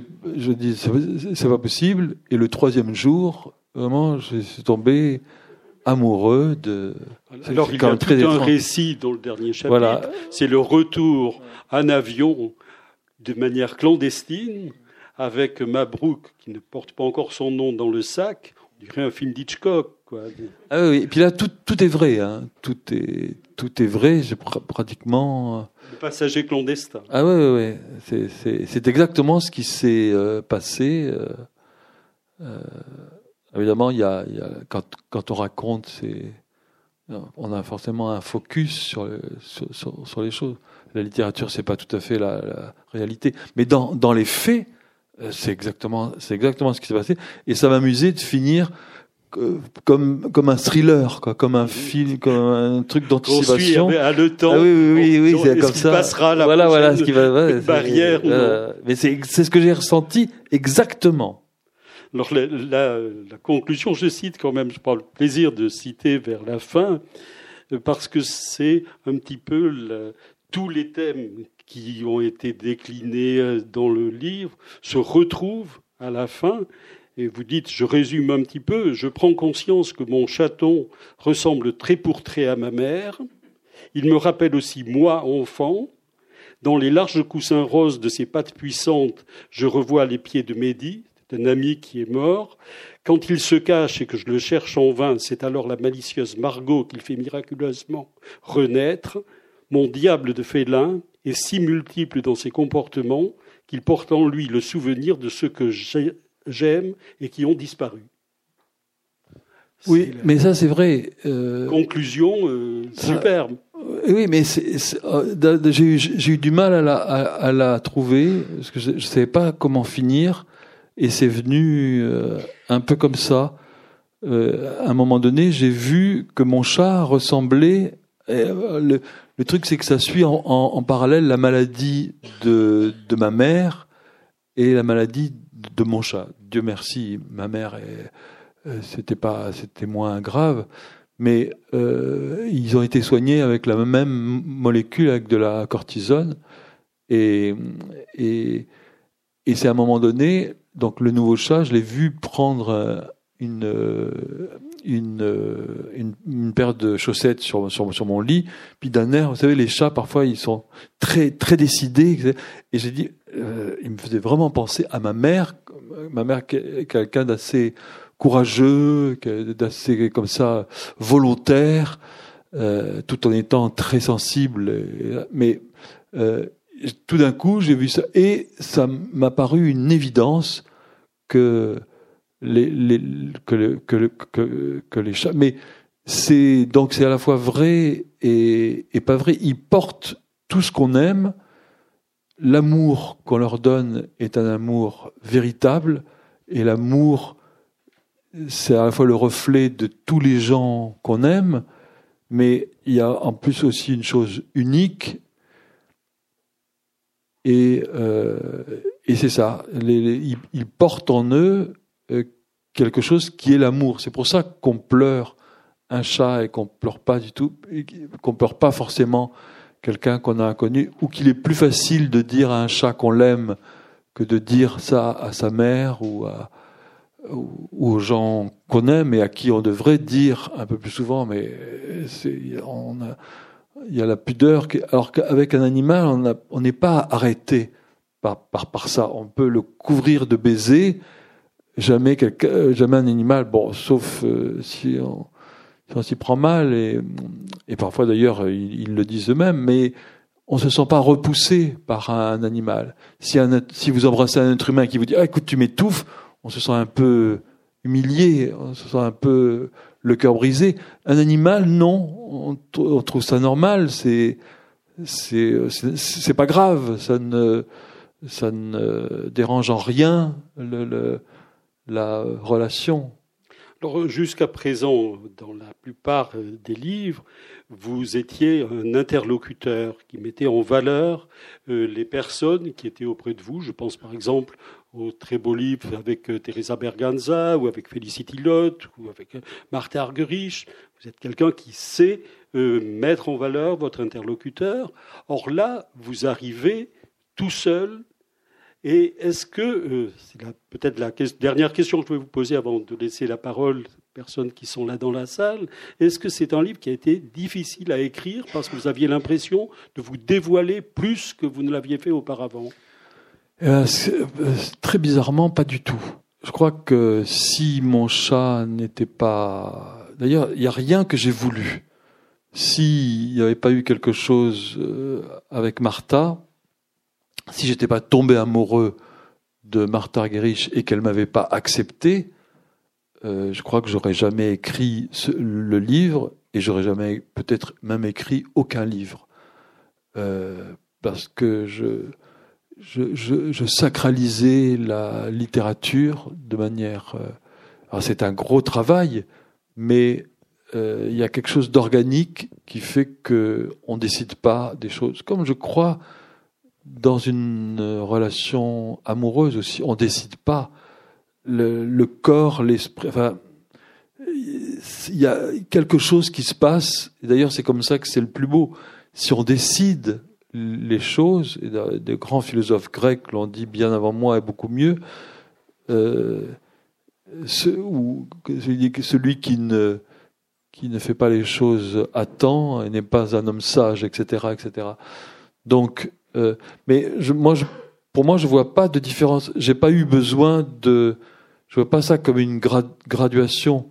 dis c'est pas possible, et le troisième jour, vraiment, je suis tombé amoureux de. Alors il y a tout un récit dans le dernier chapitre. Voilà. C'est le retour en avion de manière clandestine avec Mabrouk, qui ne porte pas encore son nom dans le sac, dirait un film d'Hitchcock. Quoi. Ah oui, et puis là, tout, tout est vrai. Hein. Tout, est, tout est vrai, j'ai pratiquement... Le passager clandestin. Ah oui, oui, oui. C'est exactement ce qui s'est euh, passé. Euh, euh, évidemment, il y a, y a, quand, quand on raconte, c'est on a forcément un focus sur, sur, sur, les choses. La littérature, c'est pas tout à fait la, la réalité. Mais dans, dans les faits, c'est exactement, c'est exactement ce qui s'est passé. Et ça m'amusait de finir comme comme un thriller quoi comme un film comme un truc d'anticipation. à le temps ah oui oui oui, oui c'est comme ça. passera la voilà voilà ce qui va [LAUGHS] barrière mais c'est c'est ce que j'ai ressenti exactement. Alors la, la, la, conclusion je cite quand même je prends le plaisir de citer vers la fin parce que c'est un petit peu la, tous les thèmes qui ont été déclinés dans le livre se retrouvent à la fin et vous dites, je résume un petit peu, je prends conscience que mon chaton ressemble très pour trait à ma mère. Il me rappelle aussi moi, enfant. Dans les larges coussins roses de ses pattes puissantes, je revois les pieds de Mehdi, un ami qui est mort. Quand il se cache et que je le cherche en vain, c'est alors la malicieuse Margot qu'il fait miraculeusement renaître. Mon diable de félin est si multiple dans ses comportements qu'il porte en lui le souvenir de ce que j'ai j'aime et qui ont disparu. Oui, mais ça c'est vrai. Euh, Conclusion euh, superbe. Oui, mais euh, j'ai eu, du mal à la, à, la, trouver parce que je ne savais pas comment finir et c'est venu un peu comme ça. à un moment donné, j'ai vu que mon chat ressemblait. Le, le, truc, c'est que ça suit en, parallèle la maladie de, ma mère et la maladie de mon chat. Dieu merci, ma mère, euh, c'était moins grave, mais euh, ils ont été soignés avec la même molécule, avec de la cortisone, et, et c'est à un moment donné, donc le nouveau chat, je l'ai vu prendre une, une, une, paire de chaussettes sur, sur, sur mon lit, puis d'un air, vous savez, les chats, parfois, ils sont très, très décidés, et j'ai dit, euh, il me faisait vraiment penser à ma mère, ma mère quelqu'un d'assez courageux, d'assez comme ça volontaire, euh, tout en étant très sensible. Mais euh, tout d'un coup, j'ai vu ça et ça m'a paru une évidence que les, les que, que, que, que, les chats. Mais c'est donc c'est à la fois vrai et, et pas vrai. Ils portent tout ce qu'on aime. L'amour qu'on leur donne est un amour véritable, et l'amour, c'est à la fois le reflet de tous les gens qu'on aime, mais il y a en plus aussi une chose unique, et, euh, et c'est ça, ils, portent en eux quelque chose qui est l'amour. C'est pour ça qu'on pleure un chat et qu'on pleure pas du tout, qu'on pleure pas forcément quelqu'un qu'on a inconnu, ou qu'il est plus facile de dire à un chat qu'on l'aime que de dire ça à sa mère ou, aux gens qu'on aime et à qui on devrait dire un peu plus souvent, mais il y a la pudeur, alors qu'avec un animal, on n'est pas arrêté par ça. On peut le couvrir de baisers, jamais, jamais un animal, bon, sauf euh, si on, s'y prend mal, et, parfois d'ailleurs ils, le disent eux-mêmes, mais on se sent pas repoussé par un animal. Si, un, si vous embrassez un être humain qui vous dit ah, écoute, tu m'étouffes, on se sent un peu humilié, on se sent un peu le cœur brisé. Un animal, non, on, trouve ça normal, c'est c'est pas grave, ça ne ça ne dérange en rien le, le, la relation. Alors jusqu'à présent, dans la plupart des livres, vous étiez un interlocuteur qui mettait en valeur euh, les personnes qui étaient auprès de vous. Je pense par exemple au très beau livre avec euh, Teresa Berganza ou avec Felicity Lott ou avec euh, Marthe Argerich. Vous êtes quelqu'un qui sait mettre en valeur votre interlocuteur. Or là, vous arrivez tout seul et est-ce que, euh, c'est peut-être la dernière question que je vais vous poser avant de laisser la parole aux personnes qui sont là dans la salle, est-ce que c'est un livre qui a été difficile à écrire parce que vous aviez l'impression de vous dévoiler plus que vous ne l'aviez fait auparavant? Euh, euh, Très bizarrement, pas du tout. je crois que si mon chat n'était pas... D'ailleurs, il n'y a rien que j'ai voulu. S'il n'y avait pas eu quelque chose avec Martha, si j'étais pas tombé amoureux de Martha Argerich et qu'elle m'avait pas accepté, euh, je crois que j'aurais jamais écrit le livre et j'aurais jamais peut-être même écrit aucun livre euh, parce que je, sacralisais la littérature de manière. Euh, c'est un gros travail, mais il y a quelque chose d'organique qui fait que on décide pas des choses. Comme je crois dans une relation amoureuse aussi, on décide pas le, corps, l'esprit. Enfin, il y a quelque chose qui se passe. Et d'ailleurs, c'est comme ça que c'est le plus beau. Si on décide les choses, et des grands philosophes grecs l'ont dit bien avant moi et beaucoup mieux, euh, celui qui ne, qui ne fait pas les choses à temps n'est pas un homme sage, etc. etc. Donc, euh, mais je, moi, je, pour moi, je vois pas de différence. J'ai pas eu besoin de. Je vois pas ça comme une graduation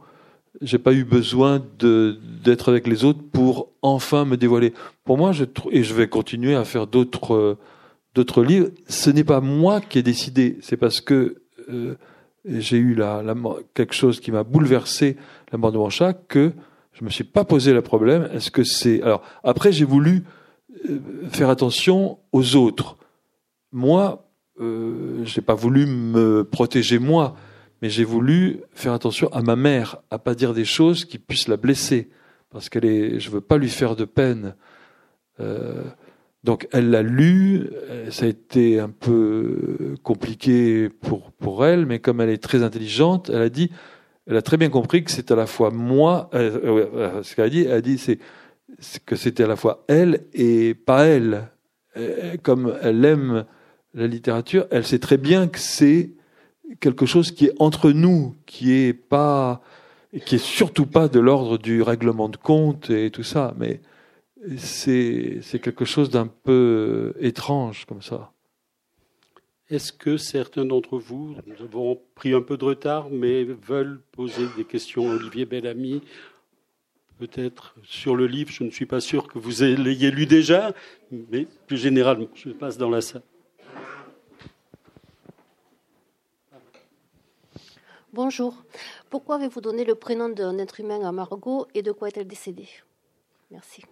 j'ai pas eu besoin d'être avec les autres pour enfin me dévoiler. Pour moi, je et je vais continuer à faire d'autres livres. Ce n'est pas moi qui ai décidé, c'est parce que euh, j'ai eu quelque chose qui m'a bouleversé la mort de mon chat que je me suis pas posé le problème. Est-ce que c'est alors après j'ai voulu faire attention aux autres. Moi, euh, j'ai pas voulu me protéger moi mais j'ai voulu faire attention à ma mère, à pas dire des choses qui puissent la blesser, parce qu'elle est, je veux pas lui faire de peine. Euh, donc elle l'a lu, euh, ça a été un peu compliqué pour pour elle, mais comme elle est très intelligente, elle a dit, elle a très bien compris que c'est à la fois moi, euh, euh ce qu'elle a dit, elle a dit c'est que c'était à la fois elle et pas elle. Comme elle aime la littérature, elle sait très bien que c'est quelque chose qui est entre nous, qui est pas, qui est surtout pas de l'ordre du règlement de compte et tout ça, mais c'est quelque chose d'un peu étrange comme ça. Est-ce que certains d'entre vous, nous avons pris un peu de retard, mais veulent poser des questions à Olivier Bellamy Peut-être sur le livre, je ne suis pas sûr que vous l'ayez lu déjà, mais plus généralement, je passe dans la salle. Bonjour. Pourquoi avez-vous donné le prénom d'un être humain à Margot et de quoi est-elle décédée? Merci.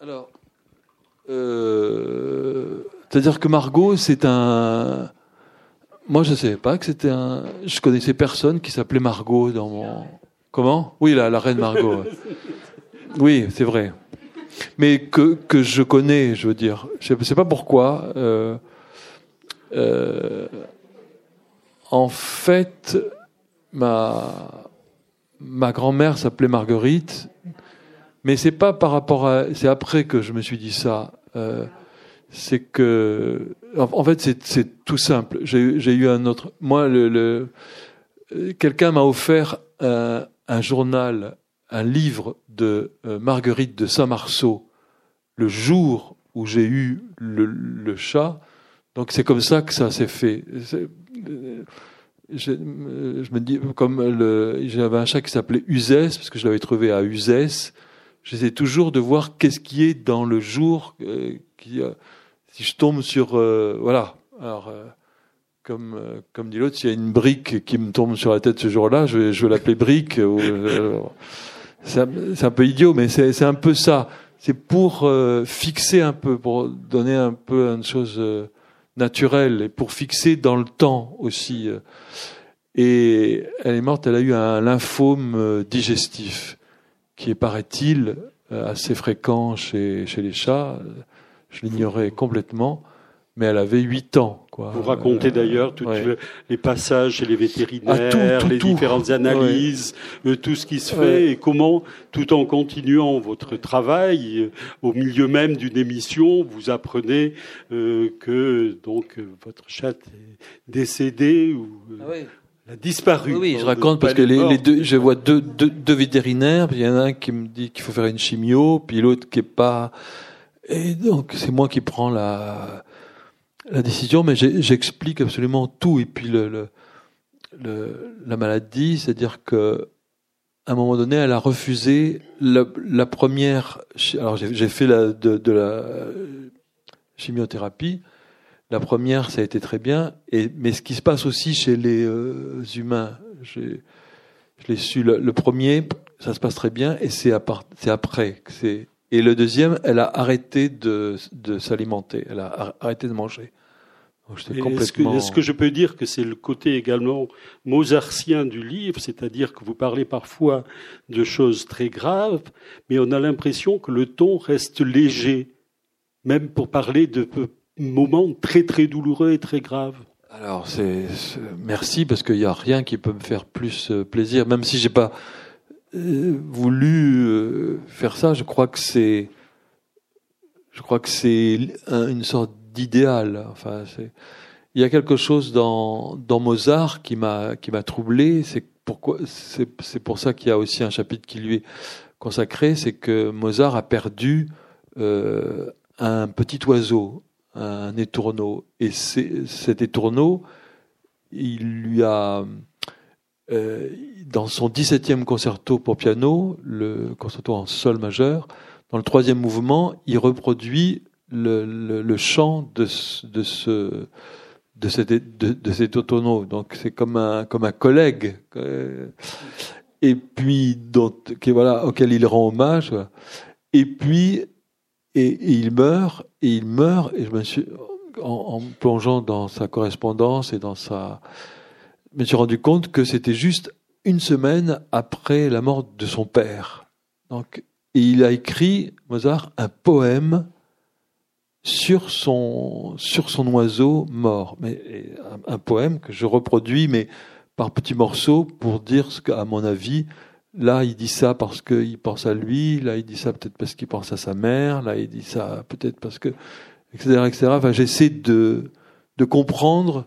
Alors, euh, c'est-à-dire que Margot, c'est un. Moi, je ne savais pas que c'était un. Je connaissais personne qui s'appelait Margot dans mon. Comment? Oui, la, la reine Margot. [LAUGHS] oui, c'est vrai. Mais que, que je connais, je veux dire. Je ne sais pas pourquoi. Euh, euh, en fait, ma, ma grand-mère s'appelait Marguerite, mais c'est pas par rapport à, c'est après que je me suis dit ça. Euh, c'est que, en fait, c'est tout simple. J'ai eu un autre. Moi, le, le quelqu'un m'a offert un, un, journal, un livre de euh, Marguerite de Saint-Marceau le jour où j'ai eu le, chat. Donc c'est comme ça que ça s'est fait je, je, me dis, comme j'avais un chat qui s'appelait Uzès, parce que je l'avais trouvé à Uzès, j'essaie toujours de voir qu'est-ce qui est dans le jour, euh, qui, euh, si je tombe sur, euh, voilà. Comme, comme dit l'autre, s'il y a une brique qui me tombe sur la tête ce jour-là, je vais, l'appeler brique. c'est un, peu idiot, mais c'est un peu ça. C'est pour fixer un peu, pour donner un peu une chose naturelle et pour fixer dans le temps aussi. Et elle est morte, elle a eu un lymphome euh, digestif qui est, paraît-il, euh, assez fréquent chez, chez les chats. Je l'ignorais complètement, mais elle avait 8 ans. Quoi. Vous racontez d'ailleurs tous les passages chez les vétérinaires, ah, les différentes analyses, euh, tout ce qui se fait et comment, tout en continuant votre travail, au milieu même d'une émission, vous apprenez que donc votre chat est décédé ou ah a disparu. Oui, je raconte parce que les, deux, je vois deux, deux, deux vétérinaires, il y en a un qui me dit qu'il faut faire une chimio, puis l'autre qui est pas. Et donc c'est moi qui prends la la décision, mais j'explique absolument tout. Et puis le, le la maladie, c'est-à-dire que à un moment donné, elle a refusé la, première. Alors j'ai fait la, de, la chimiothérapie. La première, ça a été très bien. Et, mais ce qui se passe aussi chez les euh, humains, je l'ai su. Le, premier, ça se passe très bien, et c'est après. Et le deuxième, elle a arrêté de, de s'alimenter. Elle a arrêté de manger. Est-ce que, je peux dire que c'est le côté également mozartien du livre, c'est-à-dire que vous parlez parfois de choses très graves, mais on a l'impression que le ton reste léger, même pour parler de moments très très douloureux et très graves. Alors c'est merci parce qu'il n'y a rien qui peut me faire plus euh, plaisir, même si j'ai pas voulu euh, faire ça. Je crois que c'est je crois que c'est une sorte d'idéal. Enfin, il y a quelque chose dans, dans Mozart qui m'a qui m'a troublé. C'est pourquoi c'est pour ça qu'il y a aussi un chapitre qui lui est consacré. C'est que Mozart a perdu euh, un petit oiseau, un étourneau, et cet étourneau, il lui a euh, dans son 17e concerto pour piano, le concerto en sol majeur, dans le troisième mouvement, il reproduit le, chant de, ce de cet, de, autono. Donc c'est comme un comme un collègue. Et puis qui, voilà auquel il rend hommage. Et puis et, il meurt et il meurt et je me suis en, plongeant dans sa correspondance et dans sa me suis rendu compte que c'était juste une semaine après la mort de son père. Donc il a écrit Mozart un poème sur son, sur son oiseau mort. Mais un, poème que je reproduis, mais par petits morceaux, pour dire ce qu'à mon avis, là il dit ça parce qu'il pense à lui, là il dit ça peut-être parce qu'il pense à sa mère, là il dit ça peut-être parce que, etc., etc. Enfin, j'essaie de, de comprendre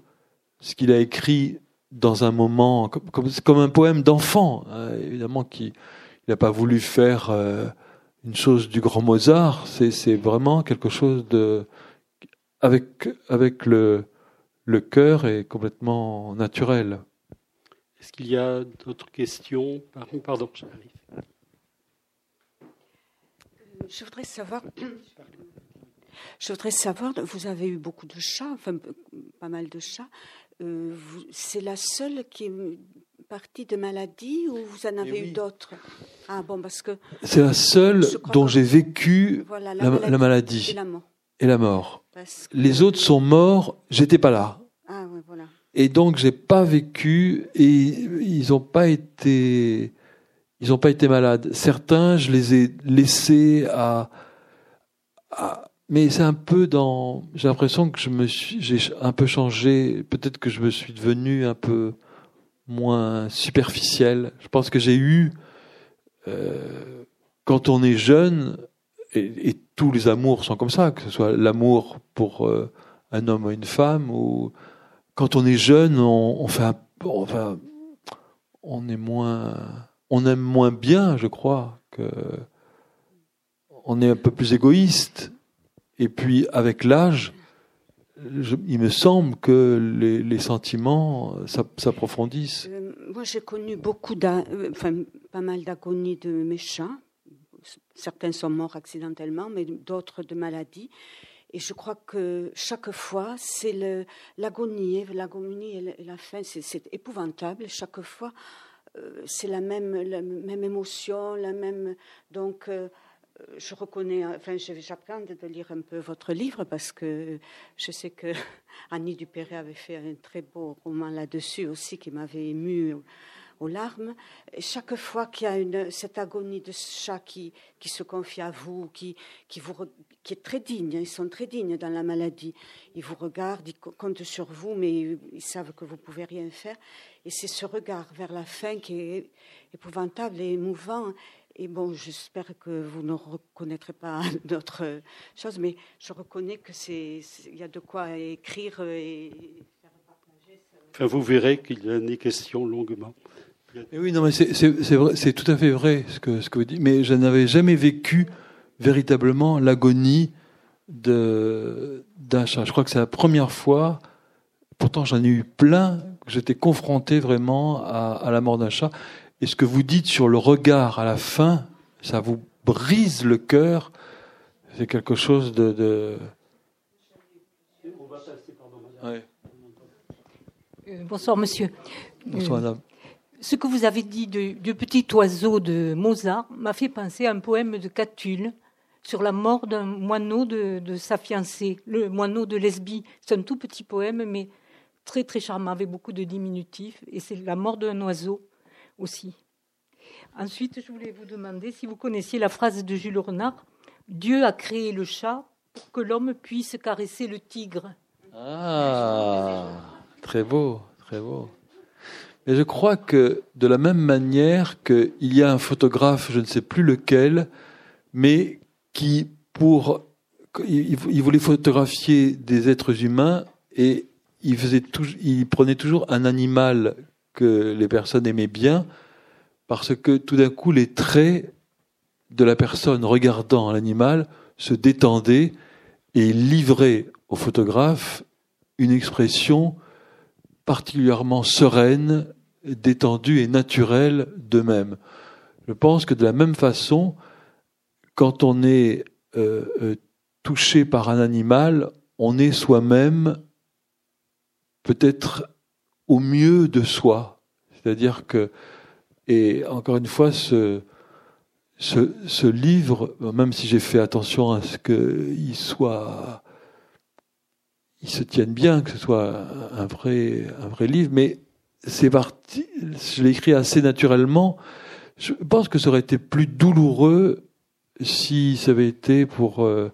ce qu'il a écrit dans un moment, comme, comme, un poème d'enfant, hein, évidemment, qui il n'a pas voulu faire. Euh, une chose du grand Mozart, c'est vraiment quelque chose de avec avec le le cœur est complètement naturel. Est-ce qu'il y a d'autres questions? Pardon, j'arrive. Je voudrais savoir. Je voudrais savoir, vous avez eu beaucoup de chats, enfin pas mal de chats. Euh, c'est la seule qui partie de maladie ou vous en avez eu d'autres? Ah bon, parce que c'est la seule dont j'ai vécu la, maladie, et la mort. Les autres sont morts, j'étais pas là. Ah, voilà. Et donc j'ai pas vécu et ils n'ont pas été ils ont pas été malades. Certains, je les ai laissés à, à mais c'est un peu dans j'ai l'impression que je me suis j'ai un peu changé, peut-être que je me suis devenu un peu moins superficiel. Je pense que j'ai eu, euh, quand on est jeune, et, tous les amours sont comme ça, que ce soit l'amour pour euh, un homme ou une femme, ou quand on est jeune, on, fait un, on est moins, on aime moins bien, je crois, que on est un peu plus égoïste. Et puis avec l'âge, il me semble que les, sentiments s'approfondissent. Euh, moi, j'ai connu beaucoup, euh, enfin, pas mal d'agonies de méchants. Certains sont morts accidentellement, mais d'autres de maladies. Et je crois que chaque fois, c'est l'agonie, l'agonie et la fin, c'est épouvantable. Chaque fois, euh, c'est la même, la même émotion, la même. Donc, je reconnais, enfin, j'apprends de lire un peu votre livre parce que je sais que [LAUGHS] Annie Dupéré avait fait un très beau roman là-dessus aussi qui m'avait ému aux larmes. Chaque fois qu'il y a cette agonie de chat qui, se confie à vous, qui, est très digne, ils sont très dignes dans la maladie. Ils vous regardent, ils comptent sur vous, mais ils savent que vous pouvez rien faire. Et c'est ce regard vers la fin qui est épouvantable et émouvant. Et bon, j'espère que vous ne reconnaîtrez pas [LAUGHS] d'autres choses, mais je reconnais que c'est, il y a de quoi écrire et faire partager. Enfin, vous verrez qu'il y a des questions longuement. oui, non, mais c'est, vrai, c'est tout à fait vrai ce que, ce que vous dites. Mais je n'avais jamais vécu véritablement l'agonie de, d'un chat. Je crois que c'est la première fois. Pourtant, j'en ai eu plein. j'étais confronté vraiment à, la mort d'un chat. Et ce que vous dites sur le regard à la fin, ça vous brise le cœur. C'est quelque chose de. Euh, bonsoir, monsieur. Bonsoir, madame. Ce que vous avez dit du petit oiseau de Mozart m'a fait penser à un poème de Catulle sur la mort d'un moineau de, sa fiancée, le moineau de Lesbie. C'est un tout petit poème, mais très très charmant, avec beaucoup de diminutifs. Et c'est la mort d'un oiseau aussi. Ensuite, je voulais vous demander si vous connaissiez la phrase de Jules Renard Dieu a créé le chat pour que l'homme puisse caresser le tigre. Ah, très beau, très beau. Et je crois que de la même manière qu'il y a un photographe, je ne sais plus lequel, mais qui, pour, il voulait photographier des êtres humains et il prenait toujours un animal que les personnes aimaient bien parce que tout d'un coup les traits de la personne regardant l'animal se détendaient et livraient au photographe une expression particulièrement sereine détendus et naturels d'eux-mêmes. Je pense que de la même façon, quand on est euh, euh, touché par un animal, on est soi-même peut-être au mieux de soi. C'est-à-dire que, et encore une fois, ce, ce, livre, même si j'ai fait attention à ce qu'il soit, il se tienne bien, que ce soit un vrai, un vrai livre, mais c'est parti, je l'ai écrit assez naturellement. Je pense que ça aurait été plus douloureux si ça avait été pour euh,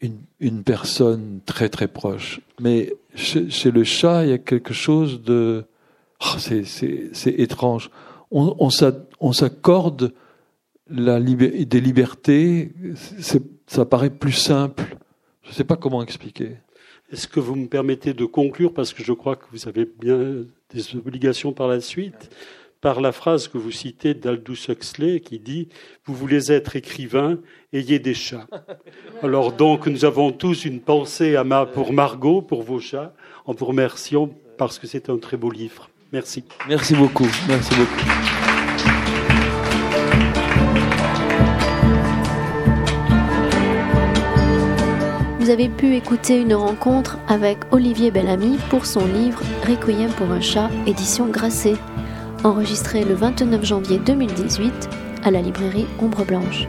une, personne très très proche. Mais chez, le chat, il y a quelque chose de... Oh, c'est étrange. On, on s'accorde la des libertés, ça paraît plus simple. Je ne sais pas comment expliquer. Est-ce que vous me permettez de conclure, parce que je crois que vous avez bien des obligations par la suite, par la phrase que vous citez d'Aldous Huxley qui dit Vous voulez être écrivain, ayez des chats. [LAUGHS] Alors donc, nous avons tous une pensée à pour Margot, pour vos chats, en vous remerciant parce que c'est un très beau livre. Merci. Merci beaucoup. Merci beaucoup. vous avez pu écouter une rencontre avec Olivier Bellamy pour son livre Requiem pour un chat, édition Grasset, enregistré le 29 janvier 2018 à la librairie Ombre Blanche.